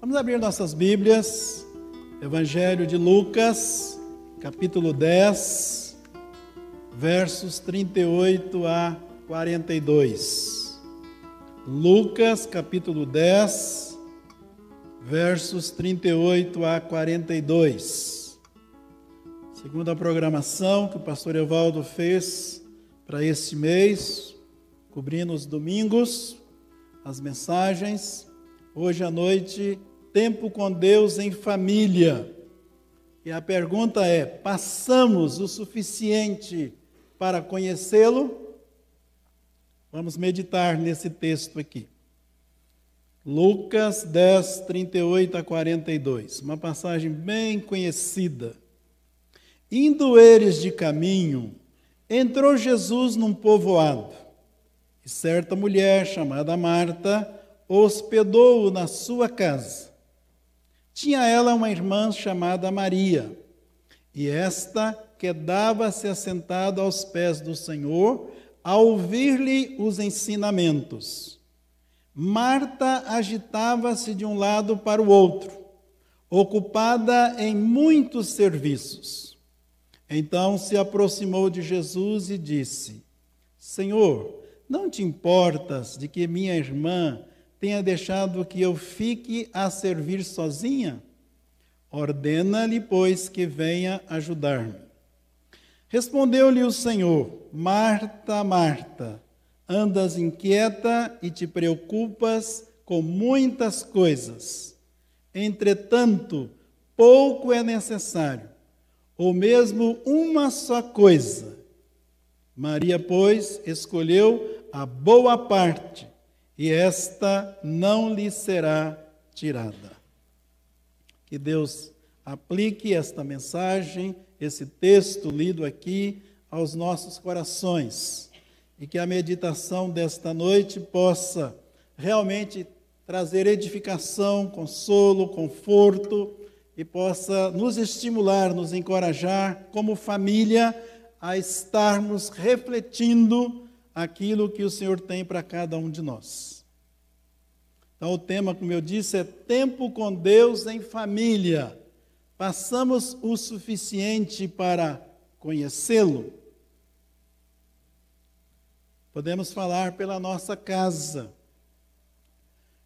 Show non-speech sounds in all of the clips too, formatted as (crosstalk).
Vamos abrir nossas Bíblias, Evangelho de Lucas, capítulo 10, versos 38 a 42. Lucas, capítulo 10, versos 38 a 42. Segundo a programação que o pastor Evaldo fez para este mês, cobrindo os domingos, as mensagens, hoje à noite tempo com Deus em família. E a pergunta é: passamos o suficiente para conhecê-lo? Vamos meditar nesse texto aqui. Lucas 10, 38 a 42, uma passagem bem conhecida. Indo eles de caminho, entrou Jesus num povoado, e certa mulher chamada Marta hospedou-o na sua casa. Tinha ela uma irmã chamada Maria, e esta quedava-se assentada aos pés do Senhor, a ouvir-lhe os ensinamentos. Marta agitava-se de um lado para o outro, ocupada em muitos serviços. Então se aproximou de Jesus e disse: Senhor, não te importas de que minha irmã tenha deixado que eu fique a servir sozinha? Ordena-lhe, pois, que venha ajudar-me. Respondeu-lhe o Senhor: Marta, Marta, andas inquieta e te preocupas com muitas coisas. Entretanto, pouco é necessário, ou mesmo uma só coisa. Maria, pois, escolheu a boa parte e esta não lhe será tirada. Que Deus aplique esta mensagem, esse texto lido aqui, aos nossos corações e que a meditação desta noite possa realmente trazer edificação, consolo, conforto e possa nos estimular, nos encorajar como família a estarmos refletindo aquilo que o Senhor tem para cada um de nós. Então, o tema, como eu disse, é tempo com Deus em família. Passamos o suficiente para conhecê-lo? Podemos falar pela nossa casa.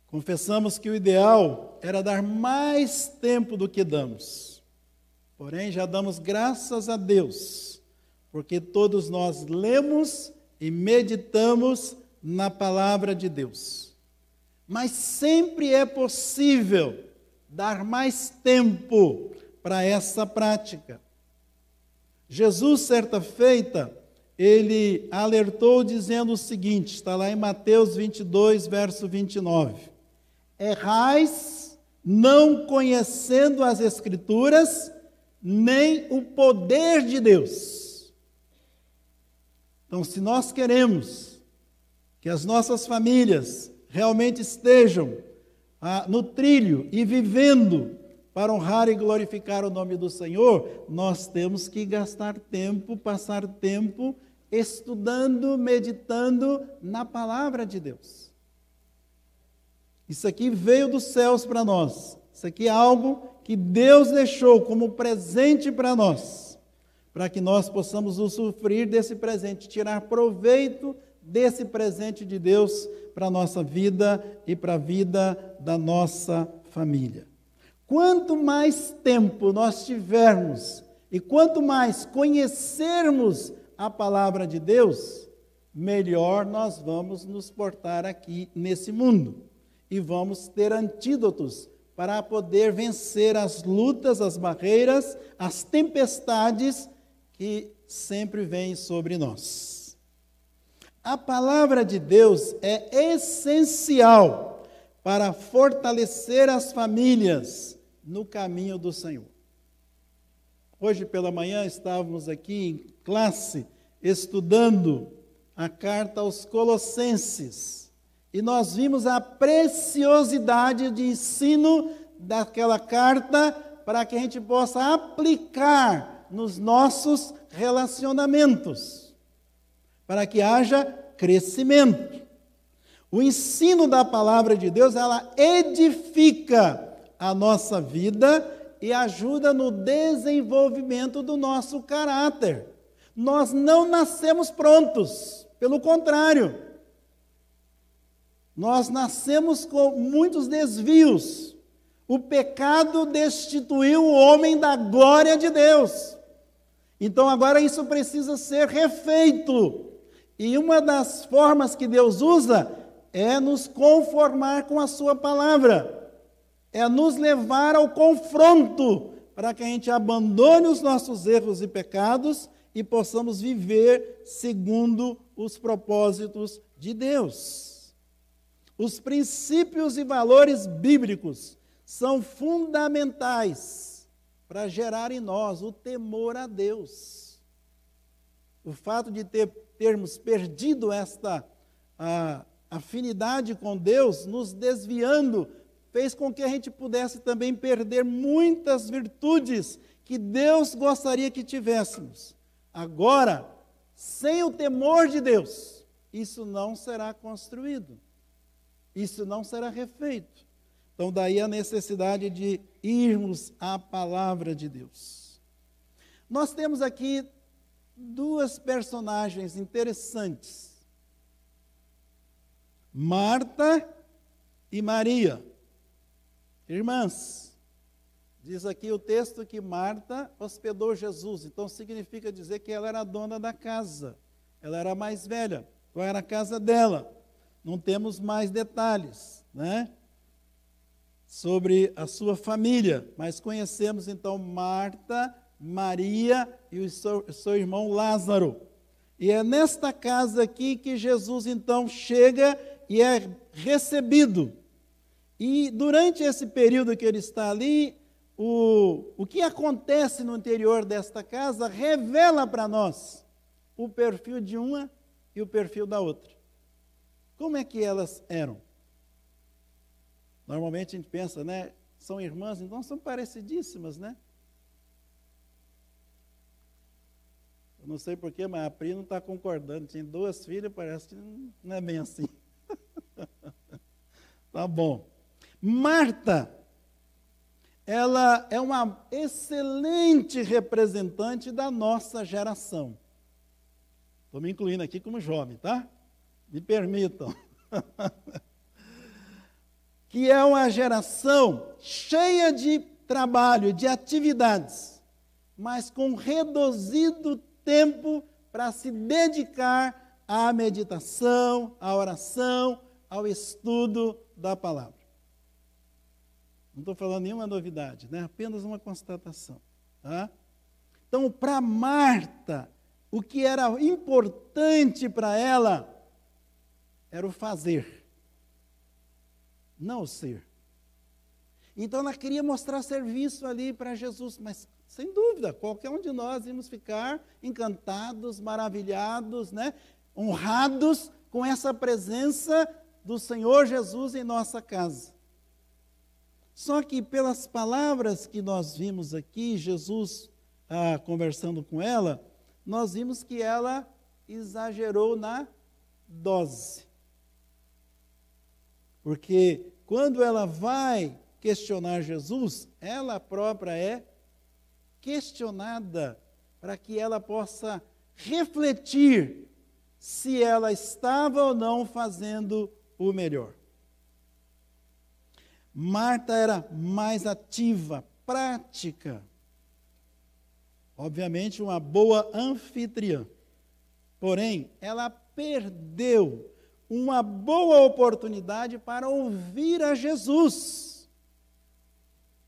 Confessamos que o ideal era dar mais tempo do que damos. Porém, já damos graças a Deus, porque todos nós lemos e meditamos na palavra de Deus. Mas sempre é possível dar mais tempo para essa prática. Jesus, certa feita, ele alertou dizendo o seguinte, está lá em Mateus 22, verso 29. Errais não conhecendo as Escrituras, nem o poder de Deus. Então, se nós queremos que as nossas famílias realmente estejam ah, no trilho e vivendo para honrar e glorificar o nome do Senhor, nós temos que gastar tempo, passar tempo estudando, meditando na palavra de Deus. Isso aqui veio dos céus para nós. Isso aqui é algo que Deus deixou como presente para nós para que nós possamos usufruir desse presente, tirar proveito desse presente de Deus para a nossa vida e para a vida da nossa família. Quanto mais tempo nós tivermos e quanto mais conhecermos a palavra de Deus, melhor nós vamos nos portar aqui nesse mundo e vamos ter antídotos para poder vencer as lutas, as barreiras, as tempestades que sempre vem sobre nós. A palavra de Deus é essencial para fortalecer as famílias no caminho do Senhor. Hoje pela manhã estávamos aqui em classe estudando a carta aos Colossenses e nós vimos a preciosidade de ensino daquela carta para que a gente possa aplicar nos nossos relacionamentos, para que haja crescimento. O ensino da palavra de Deus, ela edifica a nossa vida e ajuda no desenvolvimento do nosso caráter. Nós não nascemos prontos, pelo contrário, nós nascemos com muitos desvios. O pecado destituiu o homem da glória de Deus. Então agora isso precisa ser refeito. E uma das formas que Deus usa é nos conformar com a Sua palavra, é nos levar ao confronto, para que a gente abandone os nossos erros e pecados e possamos viver segundo os propósitos de Deus. Os princípios e valores bíblicos são fundamentais para gerar em nós o temor a Deus. O fato de ter, termos perdido esta a, afinidade com Deus, nos desviando, fez com que a gente pudesse também perder muitas virtudes que Deus gostaria que tivéssemos. Agora, sem o temor de Deus, isso não será construído, isso não será refeito. Então, daí a necessidade de irmos à palavra de Deus. Nós temos aqui duas personagens interessantes: Marta e Maria. Irmãs, Diz aqui o texto que Marta hospedou Jesus, então significa dizer que ela era a dona da casa, ela era a mais velha, qual era a casa dela? Não temos mais detalhes, né? Sobre a sua família, mas conhecemos então Marta, Maria e o seu, seu irmão Lázaro. E é nesta casa aqui que Jesus então chega e é recebido. E durante esse período que ele está ali, o, o que acontece no interior desta casa revela para nós o perfil de uma e o perfil da outra. Como é que elas eram? Normalmente a gente pensa, né? São irmãs, então são parecidíssimas, né? Eu não sei porquê, mas a Pri não está concordando. Tinha duas filhas, parece que não é bem assim. (laughs) tá bom. Marta ela é uma excelente representante da nossa geração. Estou me incluindo aqui como jovem, tá? Me permitam. (laughs) que é uma geração cheia de trabalho, de atividades, mas com reduzido tempo para se dedicar à meditação, à oração, ao estudo da palavra. Não estou falando nenhuma novidade, né? apenas uma constatação. Tá? Então, para Marta, o que era importante para ela era o fazer, não o ser. Então ela queria mostrar serviço ali para Jesus, mas sem dúvida, qualquer um de nós íamos ficar encantados, maravilhados, né? honrados com essa presença do Senhor Jesus em nossa casa. Só que pelas palavras que nós vimos aqui, Jesus ah, conversando com ela, nós vimos que ela exagerou na dose. Porque quando ela vai questionar Jesus, ela própria é questionada para que ela possa refletir se ela estava ou não fazendo o melhor. Marta era mais ativa, prática. Obviamente, uma boa anfitriã. Porém, ela perdeu uma boa oportunidade para ouvir a Jesus,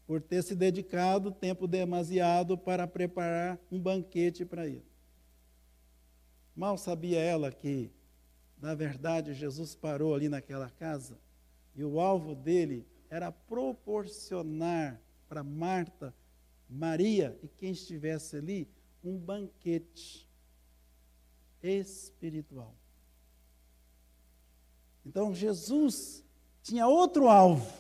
por ter se dedicado tempo demasiado para preparar um banquete para ele. Mal sabia ela que, na verdade, Jesus parou ali naquela casa e o alvo dele era proporcionar para Marta, Maria e quem estivesse ali um banquete espiritual. Então Jesus tinha outro alvo,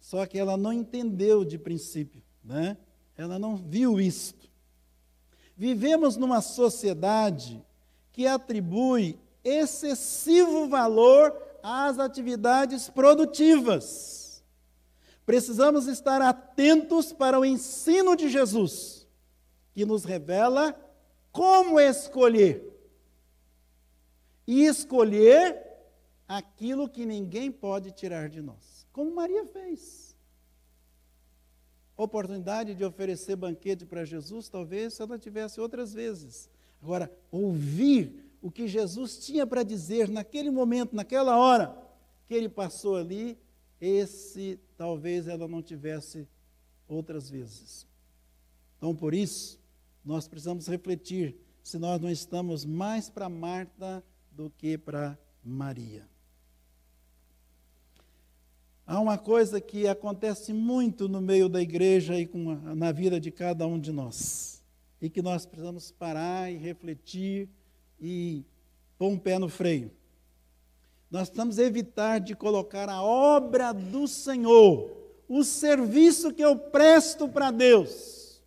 só que ela não entendeu de princípio, né? Ela não viu isto. Vivemos numa sociedade que atribui excessivo valor às atividades produtivas. Precisamos estar atentos para o ensino de Jesus, que nos revela como escolher. E escolher aquilo que ninguém pode tirar de nós, como Maria fez. Oportunidade de oferecer banquete para Jesus, talvez se ela tivesse outras vezes. Agora, ouvir o que Jesus tinha para dizer naquele momento, naquela hora que ele passou ali, esse talvez ela não tivesse outras vezes. Então, por isso, nós precisamos refletir se nós não estamos mais para Marta do que para Maria. Há uma coisa que acontece muito no meio da igreja e com, na vida de cada um de nós, e que nós precisamos parar e refletir e pôr um pé no freio. Nós precisamos evitar de colocar a obra do Senhor, o serviço que eu presto para Deus,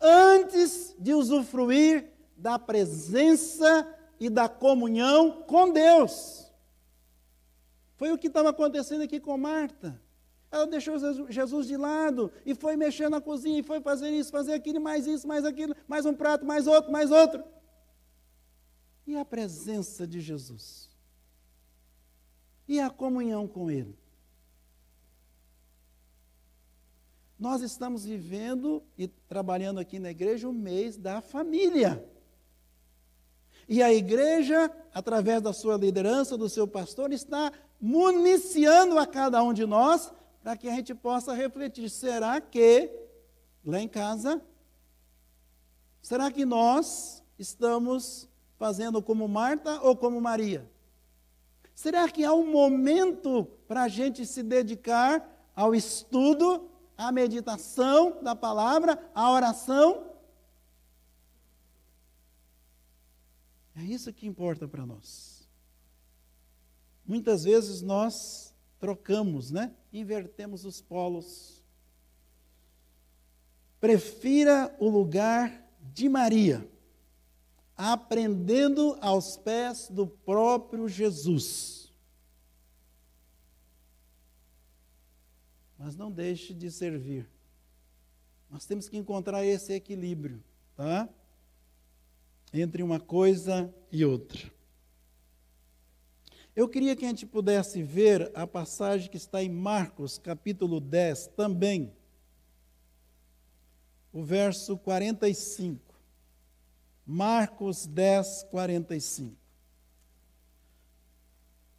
antes de usufruir da presença e da comunhão com Deus. Foi o que estava acontecendo aqui com Marta. Ela deixou Jesus de lado e foi mexer na cozinha e foi fazer isso, fazer aquilo, mais isso, mais aquilo, mais um prato, mais outro, mais outro. E a presença de Jesus? E a comunhão com Ele? Nós estamos vivendo e trabalhando aqui na igreja o mês da família. E a igreja, através da sua liderança, do seu pastor, está municiando a cada um de nós para que a gente possa refletir: será que lá em casa, será que nós estamos fazendo como Marta ou como Maria? Será que há um momento para a gente se dedicar ao estudo, à meditação da palavra, à oração? É isso que importa para nós. Muitas vezes nós trocamos, né? Invertemos os polos. Prefira o lugar de Maria, aprendendo aos pés do próprio Jesus. Mas não deixe de servir. Nós temos que encontrar esse equilíbrio, tá? Entre uma coisa e outra. Eu queria que a gente pudesse ver a passagem que está em Marcos, capítulo 10, também, o verso 45. Marcos 10, 45.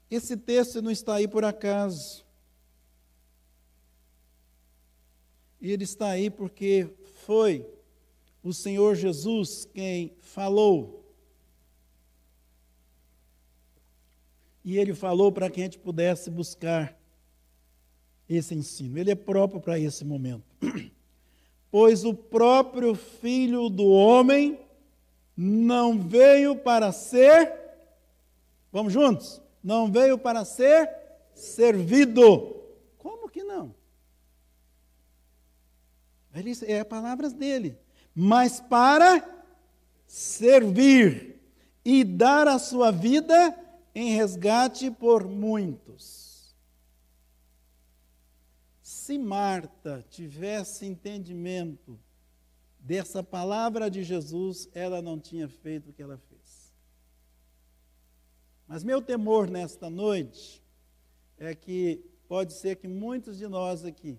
Esse texto não está aí por acaso. Ele está aí porque foi o Senhor Jesus quem falou E ele falou para que a gente pudesse buscar esse ensino. Ele é próprio para esse momento. (clears throat) Pois o próprio Filho do Homem não veio para ser, vamos juntos? Não veio para ser servido. Como que não? Ele, é palavras dele. Mas para servir e dar a sua vida em resgate por muitos. Se Marta tivesse entendimento dessa palavra de Jesus, ela não tinha feito o que ela fez. Mas meu temor nesta noite é que pode ser que muitos de nós aqui,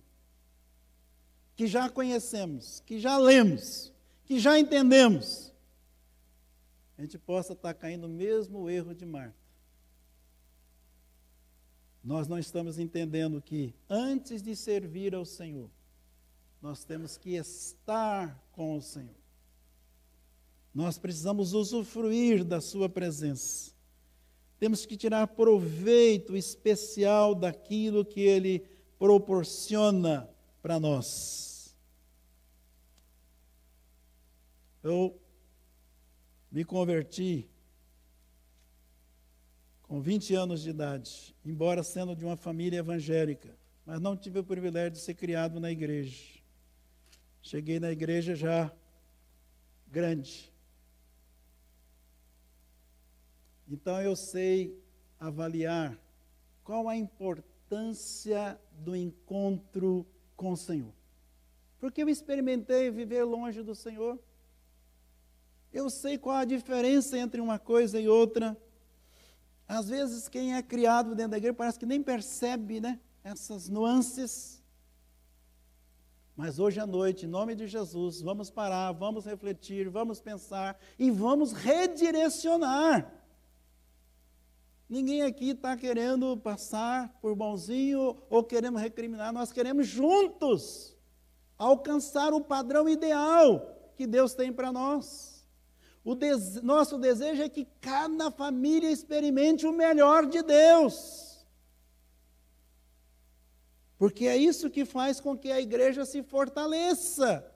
que já conhecemos, que já lemos, que já entendemos, a gente possa estar caindo no mesmo erro de Marta nós não estamos entendendo que antes de servir ao Senhor, nós temos que estar com o Senhor. Nós precisamos usufruir da Sua presença. Temos que tirar proveito especial daquilo que Ele proporciona para nós. Eu me converti com 20 anos de idade, embora sendo de uma família evangélica, mas não tive o privilégio de ser criado na igreja. Cheguei na igreja já grande. Então eu sei avaliar qual a importância do encontro com o Senhor. Porque eu experimentei viver longe do Senhor. Eu sei qual a diferença entre uma coisa e outra. Às vezes, quem é criado dentro da igreja parece que nem percebe né, essas nuances. Mas hoje à noite, em nome de Jesus, vamos parar, vamos refletir, vamos pensar e vamos redirecionar. Ninguém aqui está querendo passar por bonzinho ou queremos recriminar, nós queremos juntos alcançar o padrão ideal que Deus tem para nós. O dese nosso desejo é que cada família experimente o melhor de Deus. Porque é isso que faz com que a igreja se fortaleça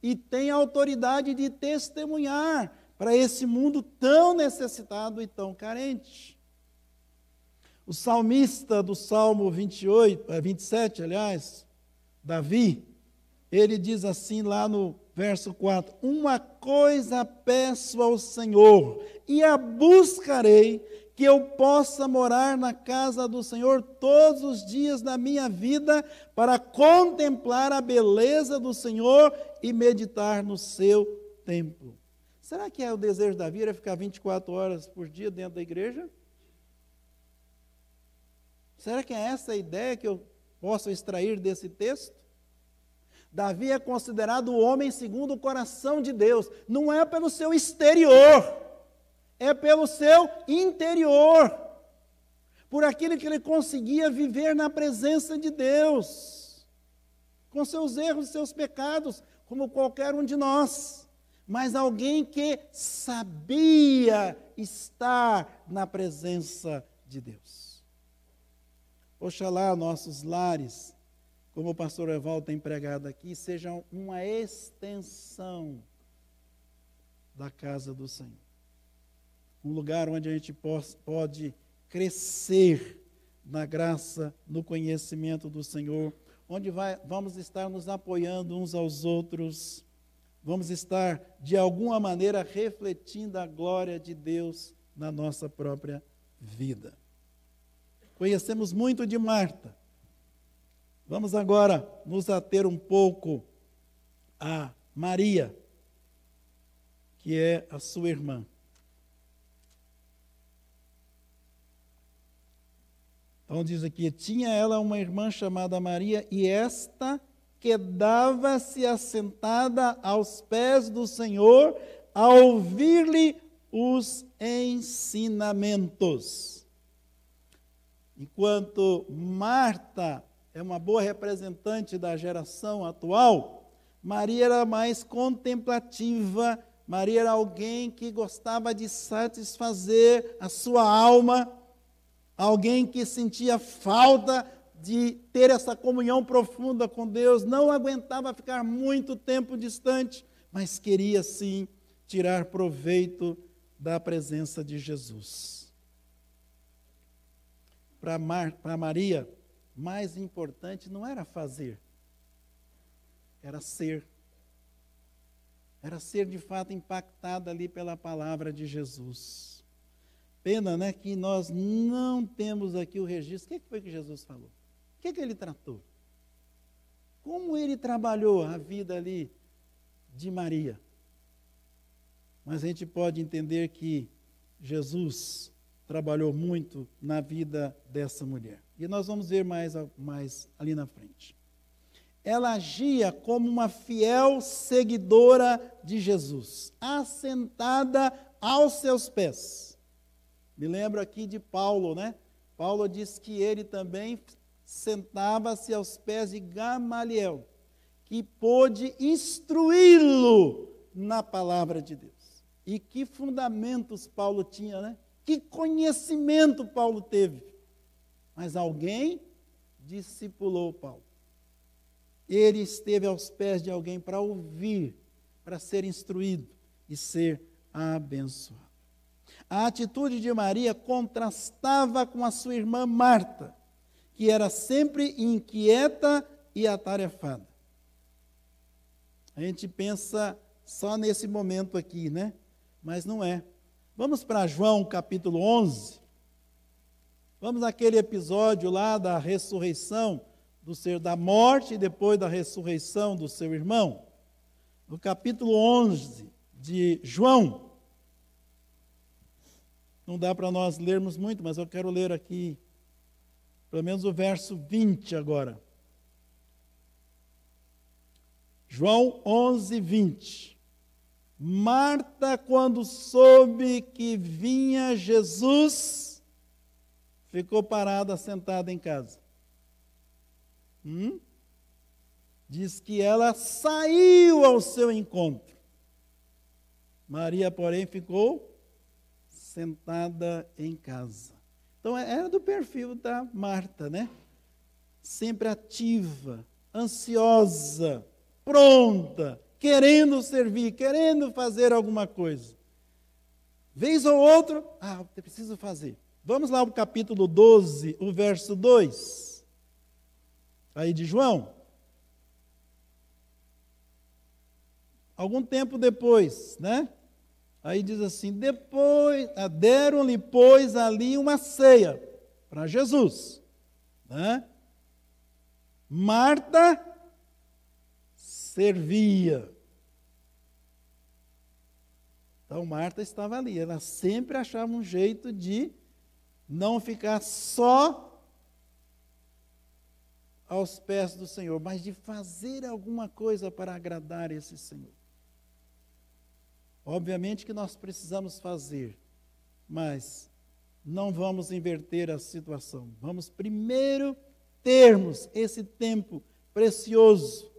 e tenha autoridade de testemunhar para esse mundo tão necessitado e tão carente. O salmista do Salmo 28, 27, eh, aliás, Davi, ele diz assim lá no verso 4: Uma coisa peço ao Senhor, e a buscarei, que eu possa morar na casa do Senhor todos os dias da minha vida, para contemplar a beleza do Senhor e meditar no seu templo. Será que é o desejo da vida ficar 24 horas por dia dentro da igreja? Será que é essa a ideia que eu posso extrair desse texto? Davi é considerado o homem segundo o coração de Deus. Não é pelo seu exterior, é pelo seu interior. Por aquilo que ele conseguia viver na presença de Deus, com seus erros e seus pecados, como qualquer um de nós. Mas alguém que sabia estar na presença de Deus. Oxalá nossos lares como o pastor Evaldo tem pregado aqui, sejam uma extensão da casa do Senhor. Um lugar onde a gente pode crescer na graça, no conhecimento do Senhor, onde vai, vamos estar nos apoiando uns aos outros, vamos estar, de alguma maneira, refletindo a glória de Deus na nossa própria vida. Conhecemos muito de Marta, Vamos agora nos ater um pouco a Maria, que é a sua irmã. Então diz aqui: tinha ela uma irmã chamada Maria, e esta quedava-se assentada aos pés do Senhor, a ouvir-lhe os ensinamentos. Enquanto Marta é uma boa representante da geração atual, Maria era mais contemplativa, Maria era alguém que gostava de satisfazer a sua alma, alguém que sentia falta de ter essa comunhão profunda com Deus, não aguentava ficar muito tempo distante, mas queria sim tirar proveito da presença de Jesus. Para Maria, mais importante não era fazer, era ser. Era ser de fato impactada ali pela palavra de Jesus. Pena, né, que nós não temos aqui o registro. O que foi que Jesus falou? O que, que ele tratou? Como ele trabalhou a vida ali de Maria? Mas a gente pode entender que Jesus trabalhou muito na vida dessa mulher. E nós vamos ver mais, mais ali na frente. Ela agia como uma fiel seguidora de Jesus, assentada aos seus pés. Me lembro aqui de Paulo, né? Paulo diz que ele também sentava-se aos pés de Gamaliel, que pôde instruí-lo na palavra de Deus. E que fundamentos Paulo tinha, né? Que conhecimento Paulo teve mas alguém discipulou Paulo. Ele esteve aos pés de alguém para ouvir, para ser instruído e ser abençoado. A atitude de Maria contrastava com a sua irmã Marta, que era sempre inquieta e atarefada. A gente pensa só nesse momento aqui, né? Mas não é. Vamos para João capítulo 11. Vamos naquele episódio lá da ressurreição do ser da morte e depois da ressurreição do seu irmão. No capítulo 11 de João. Não dá para nós lermos muito, mas eu quero ler aqui pelo menos o verso 20 agora. João 11, 20. Marta, quando soube que vinha Jesus, ficou parada, sentada em casa. Hum? Diz que ela saiu ao seu encontro. Maria, porém, ficou sentada em casa. Então, era do perfil da Marta, né? Sempre ativa, ansiosa, pronta, querendo servir, querendo fazer alguma coisa. Vez ou outro, ah, eu preciso fazer. Vamos lá ao capítulo 12, o verso 2. Aí de João. Algum tempo depois, né? Aí diz assim: depois, ah, deram-lhe, pois, ali uma ceia para Jesus. Né? Marta servia. Então Marta estava ali, ela sempre achava um jeito de não ficar só aos pés do Senhor, mas de fazer alguma coisa para agradar esse Senhor. Obviamente que nós precisamos fazer, mas não vamos inverter a situação. Vamos primeiro termos esse tempo precioso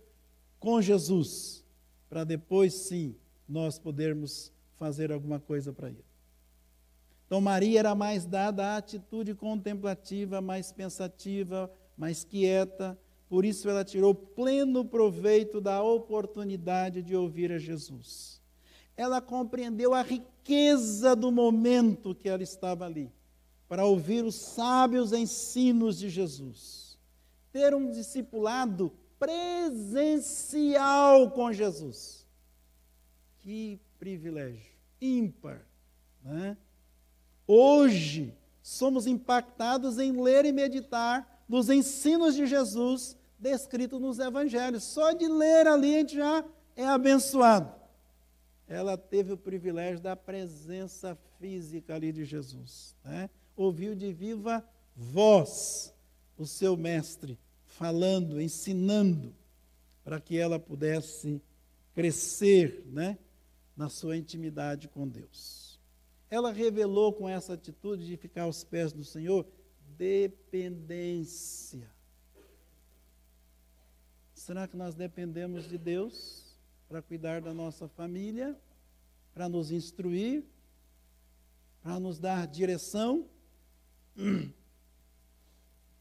com Jesus, para depois sim nós podermos fazer alguma coisa para Ele. Então, Maria era mais dada à atitude contemplativa, mais pensativa, mais quieta, por isso ela tirou pleno proveito da oportunidade de ouvir a Jesus. Ela compreendeu a riqueza do momento que ela estava ali, para ouvir os sábios ensinos de Jesus. Ter um discipulado presencial com Jesus. Que privilégio, ímpar. Né? Hoje, somos impactados em ler e meditar nos ensinos de Jesus descritos nos evangelhos. Só de ler ali a gente já é abençoado. Ela teve o privilégio da presença física ali de Jesus. Né? Ouviu de viva voz o seu mestre falando, ensinando, para que ela pudesse crescer né, na sua intimidade com Deus. Ela revelou com essa atitude de ficar aos pés do Senhor dependência. Será que nós dependemos de Deus para cuidar da nossa família, para nos instruir, para nos dar direção? (clears throat)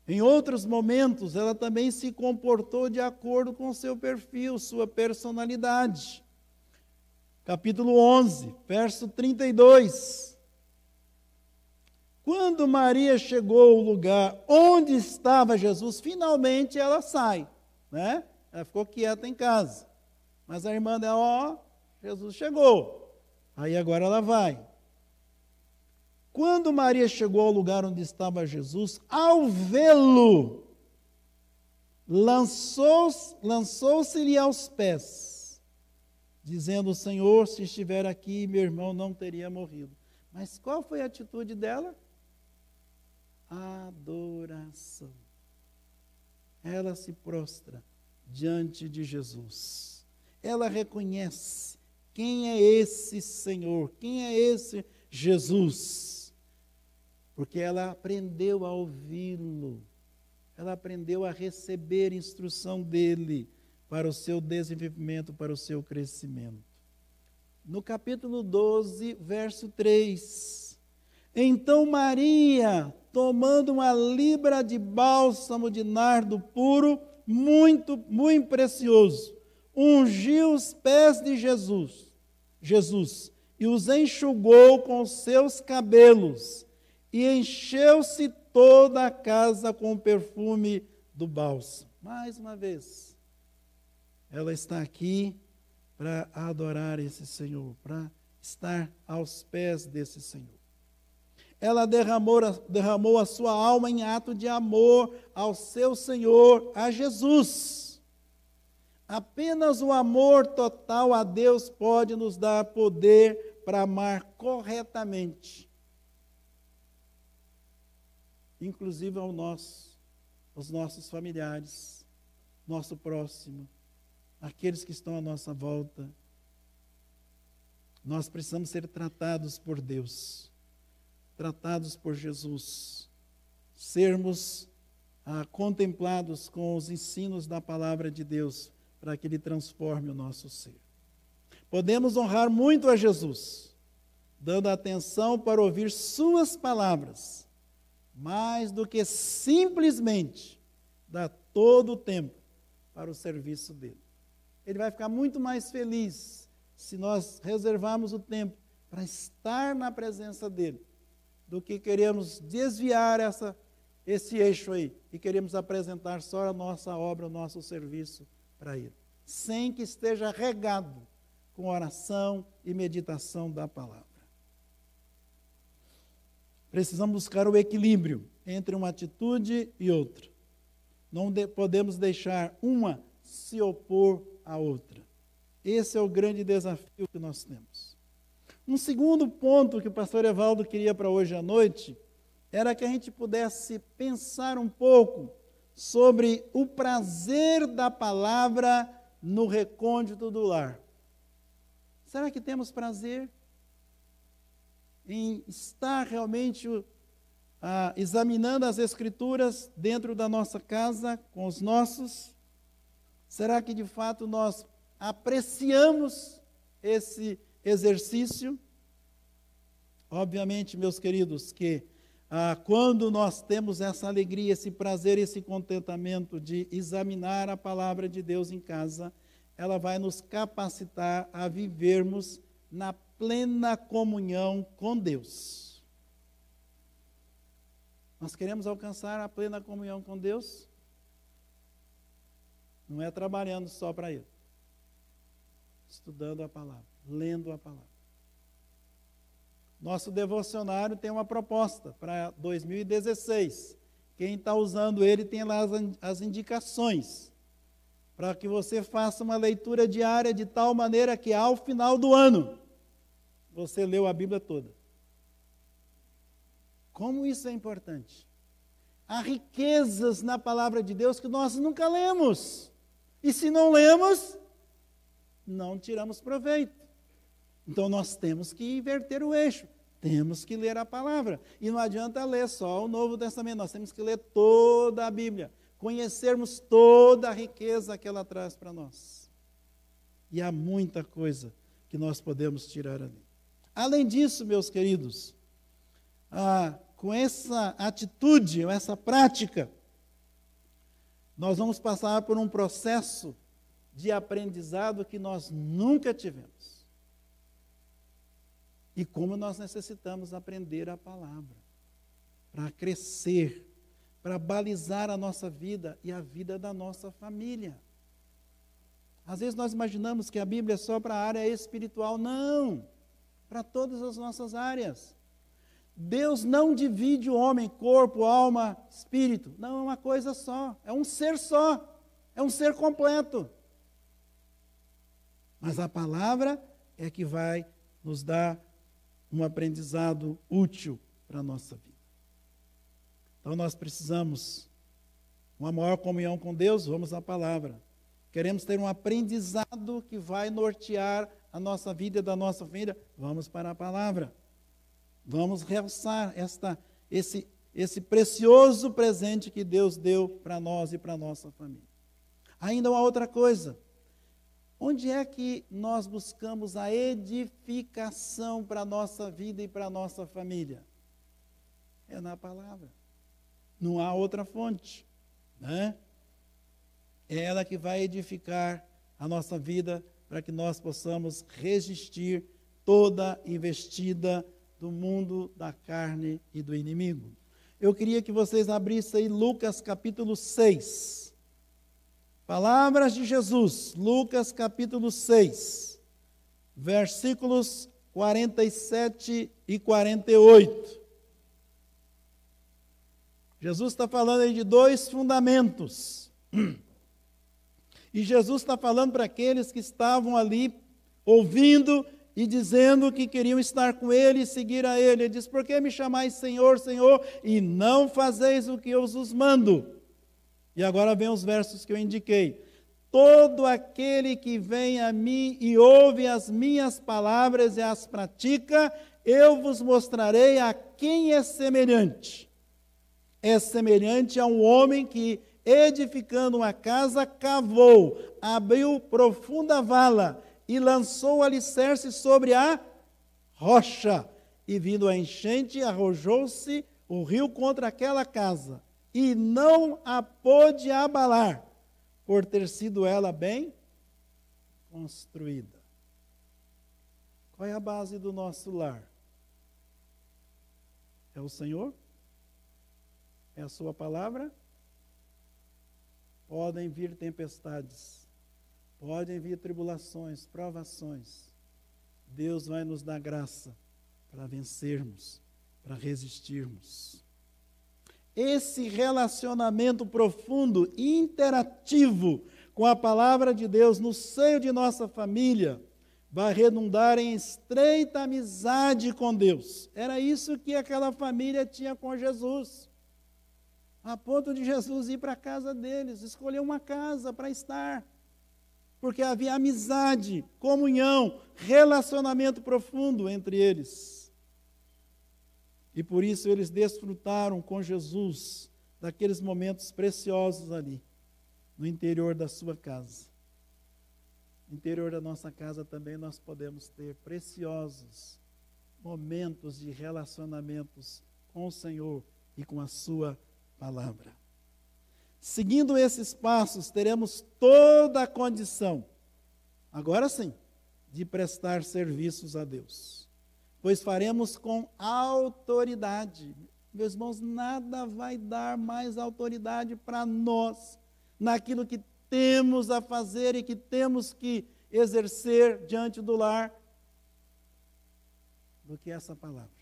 Em outros momentos, ela também se comportou de acordo com seu perfil, sua personalidade. Capítulo 11, verso 32. Quando Maria chegou ao lugar onde estava Jesus, finalmente ela sai, né? Ela ficou quieta em casa. Mas a irmã dela, ó, Jesus chegou. Aí agora ela vai. Quando Maria chegou ao lugar onde estava Jesus, ao vê-lo, lançou-se-lhe lançou aos pés, dizendo: Senhor, se estiver aqui, meu irmão não teria morrido. Mas qual foi a atitude dela? Adoração. Ela se prostra diante de Jesus. Ela reconhece quem é esse Senhor, quem é esse Jesus porque ela aprendeu a ouvi-lo, ela aprendeu a receber instrução dele para o seu desenvolvimento, para o seu crescimento. No capítulo 12, verso 3. Então Maria, tomando uma libra de bálsamo de nardo puro, muito, muito precioso, ungiu os pés de Jesus, Jesus, e os enxugou com seus cabelos e encheu-se toda a casa com o perfume do bálsamo. Mais uma vez, ela está aqui para adorar esse Senhor, para estar aos pés desse Senhor. ela derramou, derramou a sua alma em ato de amor ao seu Senhor, a Jesus. Apenas o amor total a Deus pode nos dar poder para amar corretamente, inclusive ao aos nossos familiares, nosso próximo, aqueles que estão à nossa volta. Nós precisamos ser tratados por Deus tratados por Jesus, sermos ah, contemplados com os ensinos da palavra de Deus, para que Ele transforme o nosso ser. Podemos honrar muito a Jesus, dando atenção para ouvir Suas palavras, mais do que simplesmente dar todo o tempo para o serviço dele. Ele vai ficar muito mais feliz se nós reservarmos o tempo para estar na presença dele do que queremos desviar essa, esse eixo aí e queremos apresentar só a nossa obra, o nosso serviço para Ele, sem que esteja regado com oração e meditação da palavra. Precisamos buscar o equilíbrio entre uma atitude e outra. Não de, podemos deixar uma se opor à outra. Esse é o grande desafio que nós temos. Um segundo ponto que o pastor Evaldo queria para hoje à noite era que a gente pudesse pensar um pouco sobre o prazer da palavra no recôndito do lar. Será que temos prazer em estar realmente ah, examinando as Escrituras dentro da nossa casa, com os nossos? Será que de fato nós apreciamos esse exercício. Obviamente, meus queridos, que ah, quando nós temos essa alegria, esse prazer, esse contentamento de examinar a palavra de Deus em casa, ela vai nos capacitar a vivermos na plena comunhão com Deus. Nós queremos alcançar a plena comunhão com Deus? Não é trabalhando só para Ele, estudando a palavra lendo a palavra. Nosso devocionário tem uma proposta para 2016. Quem está usando ele tem lá as, as indicações para que você faça uma leitura diária de tal maneira que ao final do ano você leu a Bíblia toda. Como isso é importante? Há riquezas na palavra de Deus que nós nunca lemos. E se não lemos, não tiramos proveito. Então nós temos que inverter o eixo. Temos que ler a palavra. E não adianta ler só o Novo Testamento, nós temos que ler toda a Bíblia, conhecermos toda a riqueza que ela traz para nós. E há muita coisa que nós podemos tirar ali. Além disso, meus queridos, ah, com essa atitude, essa prática, nós vamos passar por um processo de aprendizado que nós nunca tivemos e como nós necessitamos aprender a palavra para crescer, para balizar a nossa vida e a vida da nossa família. Às vezes nós imaginamos que a Bíblia é só para a área espiritual. Não! Para todas as nossas áreas. Deus não divide o homem, corpo, alma, espírito. Não, é uma coisa só. É um ser só. É um ser completo. Mas a palavra é que vai nos dar um aprendizado útil para a nossa vida. Então nós precisamos uma maior comunhão com Deus, vamos à palavra. Queremos ter um aprendizado que vai nortear a nossa vida e da nossa família, vamos para a palavra. Vamos realçar esta, esse, esse precioso presente que Deus deu para nós e para nossa família. Ainda uma outra coisa, Onde é que nós buscamos a edificação para a nossa vida e para a nossa família? É na palavra. Não há outra fonte. Né? É ela que vai edificar a nossa vida para que nós possamos resistir toda investida do mundo, da carne e do inimigo. Eu queria que vocês abrissem aí Lucas capítulo 6. Palavras de Jesus, Lucas capítulo 6, versículos 47 e 48. Jesus está falando aí de dois fundamentos. (clears throat) E Jesus está falando para aqueles que estavam ali ouvindo e dizendo que queriam estar com ele e seguir a ele. Ele diz: Por que me chamais Senhor, Senhor, e não fazeis o que eu vos mando? E agora vem os versos que eu indiquei. Todo aquele que vem a mim e ouve as minhas palavras e as pratica, eu vos mostrarei a quem é semelhante. É semelhante a um homem que, edificando uma casa, cavou, abriu profunda vala e lançou o alicerce sobre a rocha. E vindo a enchente, arrojou-se o rio contra aquela casa e não a pôde abalar, por ter sido ela bem construída. Qual é a base do nosso lar? É o Senhor? É a Sua palavra? Podem vir tempestades, podem vir tribulações, provações. Deus vai nos dar graça para vencermos, para resistirmos esse relacionamento profundo, interativo com a palavra de Deus no seio de nossa família, vai redundar em estreita amizade com Deus. Era isso que aquela família tinha com Jesus. A ponto de Jesus ir para a casa deles, escolher uma casa para estar. Porque havia amizade, comunhão, relacionamento profundo entre eles. E por isso eles desfrutaram com Jesus daqueles momentos preciosos ali, no interior da sua casa. No interior da nossa casa também nós podemos ter preciosos momentos de relacionamentos com o Senhor e com a Sua palavra. Seguindo esses passos, teremos toda a condição, agora sim, de prestar serviços a Deus pois faremos com autoridade. Meus irmãos, nada vai dar mais autoridade para nós naquilo que temos a fazer e que temos que exercer diante do lar do que essa palavra.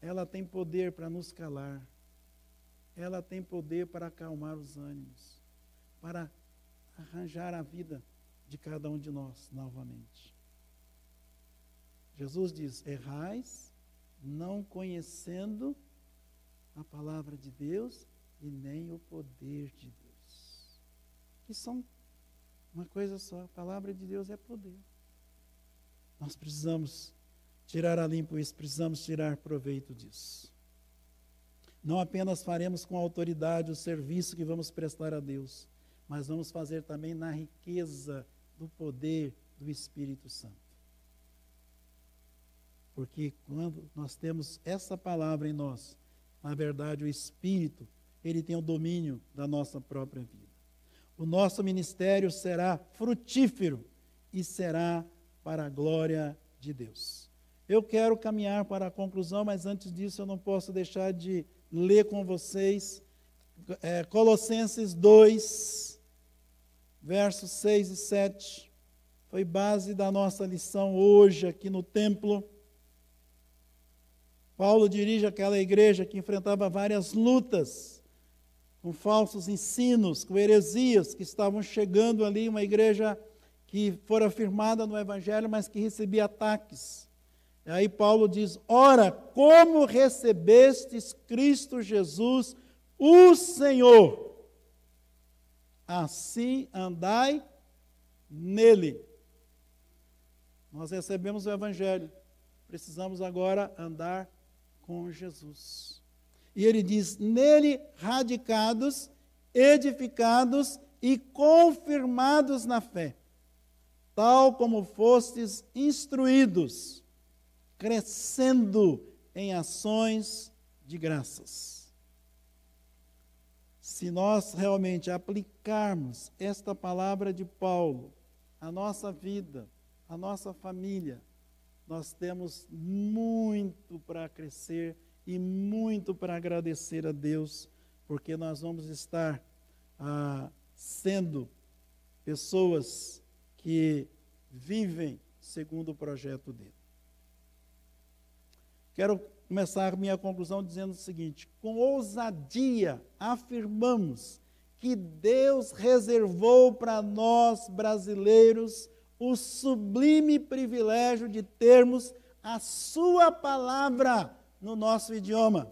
Ela tem poder para nos calar. Ela tem poder para acalmar os ânimos, para arranjar a vida de cada um de nós novamente. Jesus diz: errais, não conhecendo a palavra de Deus e nem o poder de Deus. Que são uma coisa só: a palavra de Deus é poder. Nós precisamos tirar a limpo isso, precisamos tirar proveito disso. Não apenas faremos com autoridade o serviço que vamos prestar a Deus, mas vamos fazer também na riqueza do poder do Espírito Santo. Porque quando nós temos essa palavra em nós, na verdade o Espírito, ele tem o domínio da nossa própria vida. O nosso ministério será frutífero e será para a glória de Deus. Eu quero caminhar para a conclusão, mas antes disso eu não posso deixar de ler com vocês é, Colossenses 2, versos 6 e 7. Foi base da nossa lição hoje aqui no templo. Paulo dirige aquela igreja que enfrentava várias lutas com falsos ensinos, com heresias que estavam chegando ali, uma igreja que fora firmada no Evangelho, mas que recebia ataques. E aí Paulo diz: Ora, como recebestes Cristo Jesus, o Senhor, assim andai nele. Nós recebemos o Evangelho, precisamos agora andar com Jesus. E ele diz: nele radicados, edificados e confirmados na fé, tal como fostes instruídos, crescendo em ações de graças se nós realmente aplicarmos esta palavra de Paulo à nossa vida, à nossa família, nós temos muito para crescer e muito para agradecer a Deus, porque nós vamos estar ah, sendo pessoas que vivem segundo o projeto dele. Quero começar minha conclusão dizendo o seguinte: com ousadia afirmamos que Deus reservou para nós brasileiros o sublime privilégio de termos a Sua palavra no nosso idioma.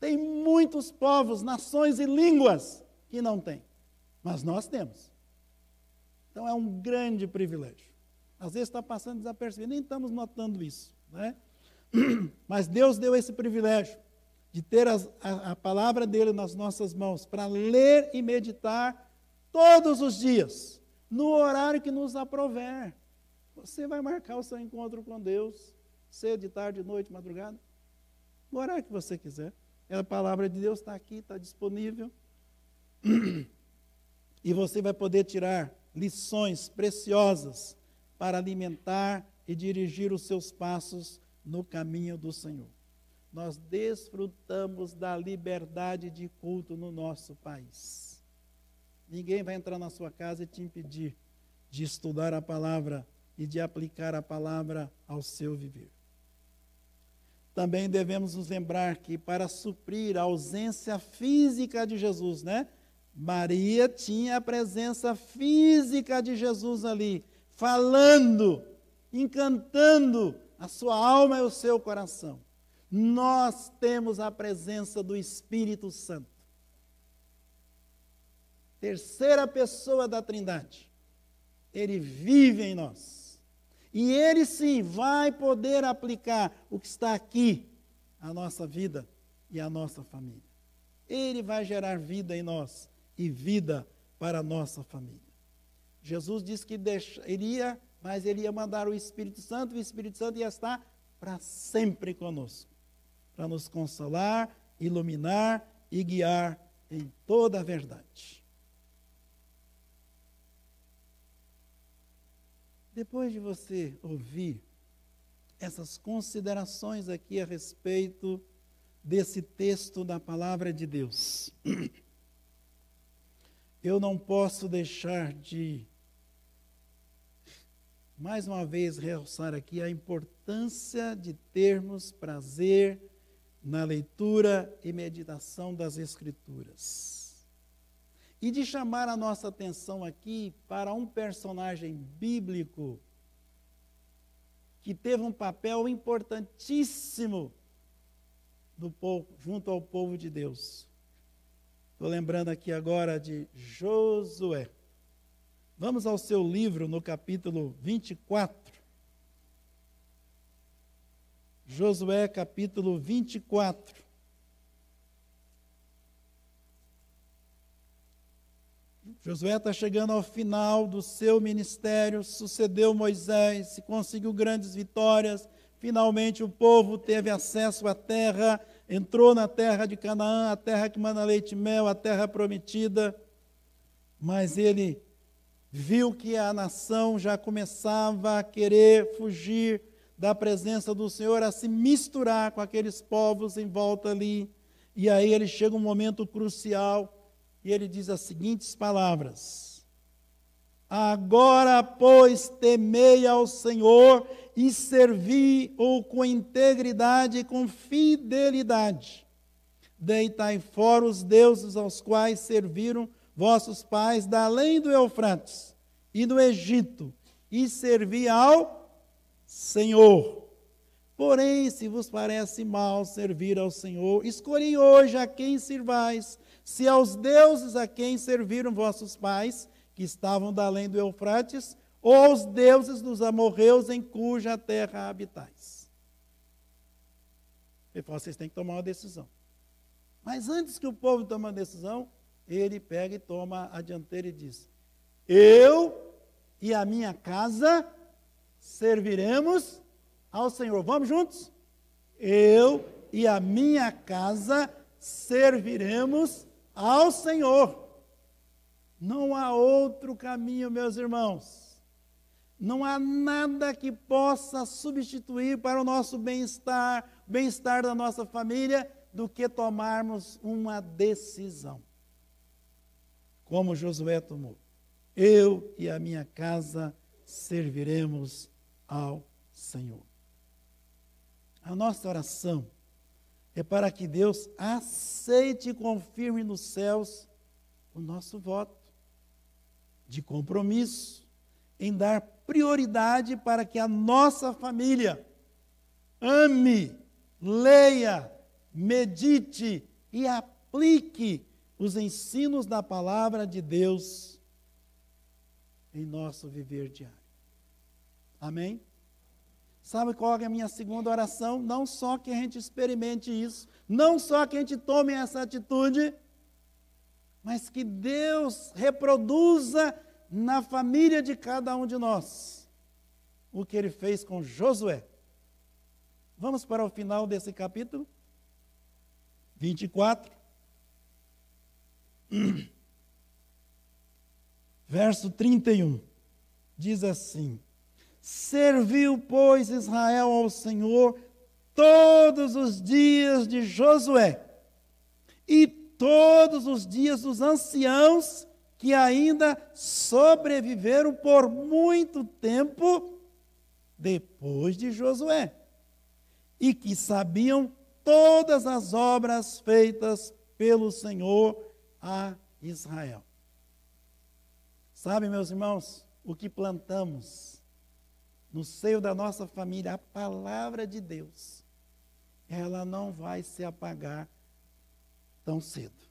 Tem muitos povos, nações e línguas que não têm, mas nós temos. Então é um grande privilégio. Às vezes está passando desapercebido, nem estamos notando isso. Né? (clears throat) Mas Deus deu esse privilégio de ter as, a, a palavra dele nas nossas mãos para ler e meditar todos os dias, no horário que nos aprover. Você vai marcar o seu encontro com Deus, cedo, de tarde, de noite, madrugada, no horário que você quiser. A palavra de Deus está aqui, está disponível. (clears throat) E você vai poder tirar lições preciosas para alimentar e dirigir os seus passos no caminho do Senhor. Nós desfrutamos da liberdade de culto no nosso país. Ninguém vai entrar na sua casa e te impedir de estudar a palavra e de aplicar a palavra ao seu viver. Também devemos nos lembrar que para suprir a ausência física de Jesus, né? Maria tinha a presença física de Jesus ali, falando, encantando a sua alma e o seu coração. Nós temos a presença do Espírito Santo. Terceira pessoa da Trindade. Ele vive em nós. E ele sim vai poder aplicar o que está aqui à nossa vida e à nossa família. Ele vai gerar vida em nós e vida para a nossa família. Jesus disse que deixa, iria, mas ele ia mandar o Espírito Santo, e o Espírito Santo ia estar para sempre conosco, para nos consolar, iluminar e guiar em toda a verdade. Depois de você ouvir essas considerações aqui a respeito desse texto da palavra de Deus, (clears throat) eu não posso deixar de, mais uma vez, realçar aqui a importância de termos prazer na leitura e meditação das Escrituras. E de chamar a nossa atenção aqui para um personagem bíblico que teve um papel importantíssimo povo, junto ao povo de Deus. Estou lembrando aqui agora de Josué. Vamos ao seu livro no capítulo 24. Josué, capítulo 24. Josué está chegando ao final do seu ministério, sucedeu Moisés, se conseguiu grandes vitórias, finalmente o povo teve acesso à terra entrou na terra de Canaã, a terra que manda leite e mel, a terra prometida, mas ele viu que a nação já começava a querer fugir da presença do Senhor, a se misturar com aqueles povos em volta ali. E aí ele chega um momento crucial e ele diz as seguintes palavras: Agora, pois, temei ao Senhor e servi-o com integridade e com fidelidade. Deitai fora os deuses aos quais serviram vossos pais da além do Eufrates e do Egito, e servi ao Senhor. Porém, se vos parece mal servir ao Senhor, escolhi hoje a quem servais, se aos deuses a quem serviram vossos pais, que estavam da além do Eufrates, ou aos deuses dos amorreus em cuja terra habitais. Ele falou, vocês têm que tomar uma decisão. Mas antes que o povo tome uma decisão, ele pega e toma a dianteira e diz: Eu e a minha casa serviremos ao Senhor. Vamos juntos? Eu e a minha casa serviremos ao Senhor. Não há outro caminho, meus irmãos. Não há nada que possa substituir para o nosso bem-estar, bem-estar da nossa família, do que tomarmos uma decisão. Como Josué tomou. Eu e a minha casa serviremos ao Senhor. A nossa oração é para que Deus aceite e confirme nos céus o nosso voto de compromisso em dar prioridade para que a nossa família ame, leia, medite e aplique os ensinos da palavra de Deus em nosso viver diário. Amém? Sabe qual é a minha segunda oração? Não só que a gente experimente isso, não só que a gente tome essa atitude, mas que Deus reproduza na família de cada um de nós o que ele fez com Josué. Vamos para o final desse capítulo 24. (clears throat) Verso 31 diz assim: Serviu, pois, Israel ao Senhor todos os dias de Josué e todos os dias dos anciãos que ainda sobreviveram por muito tempo depois de Josué e que sabiam todas as obras feitas pelo Senhor a Israel. Sabe, meus irmãos, o que plantamos no seio da nossa família, a palavra de Deus, ela não vai se apagar tão cedo.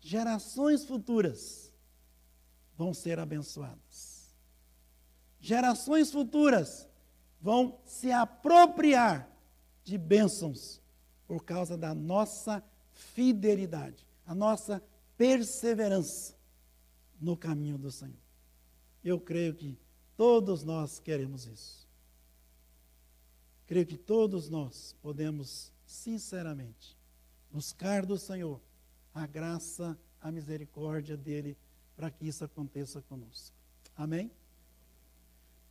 Gerações futuras vão ser abençoadas. Gerações futuras vão se apropriar de bênçãos por causa da nossa fidelidade, a nossa perseverança no caminho do Senhor. Eu creio que todos nós queremos isso. Creio que todos nós podemos, sinceramente, buscar do Senhor a graça, a misericórdia dele para que isso aconteça conosco. Amém?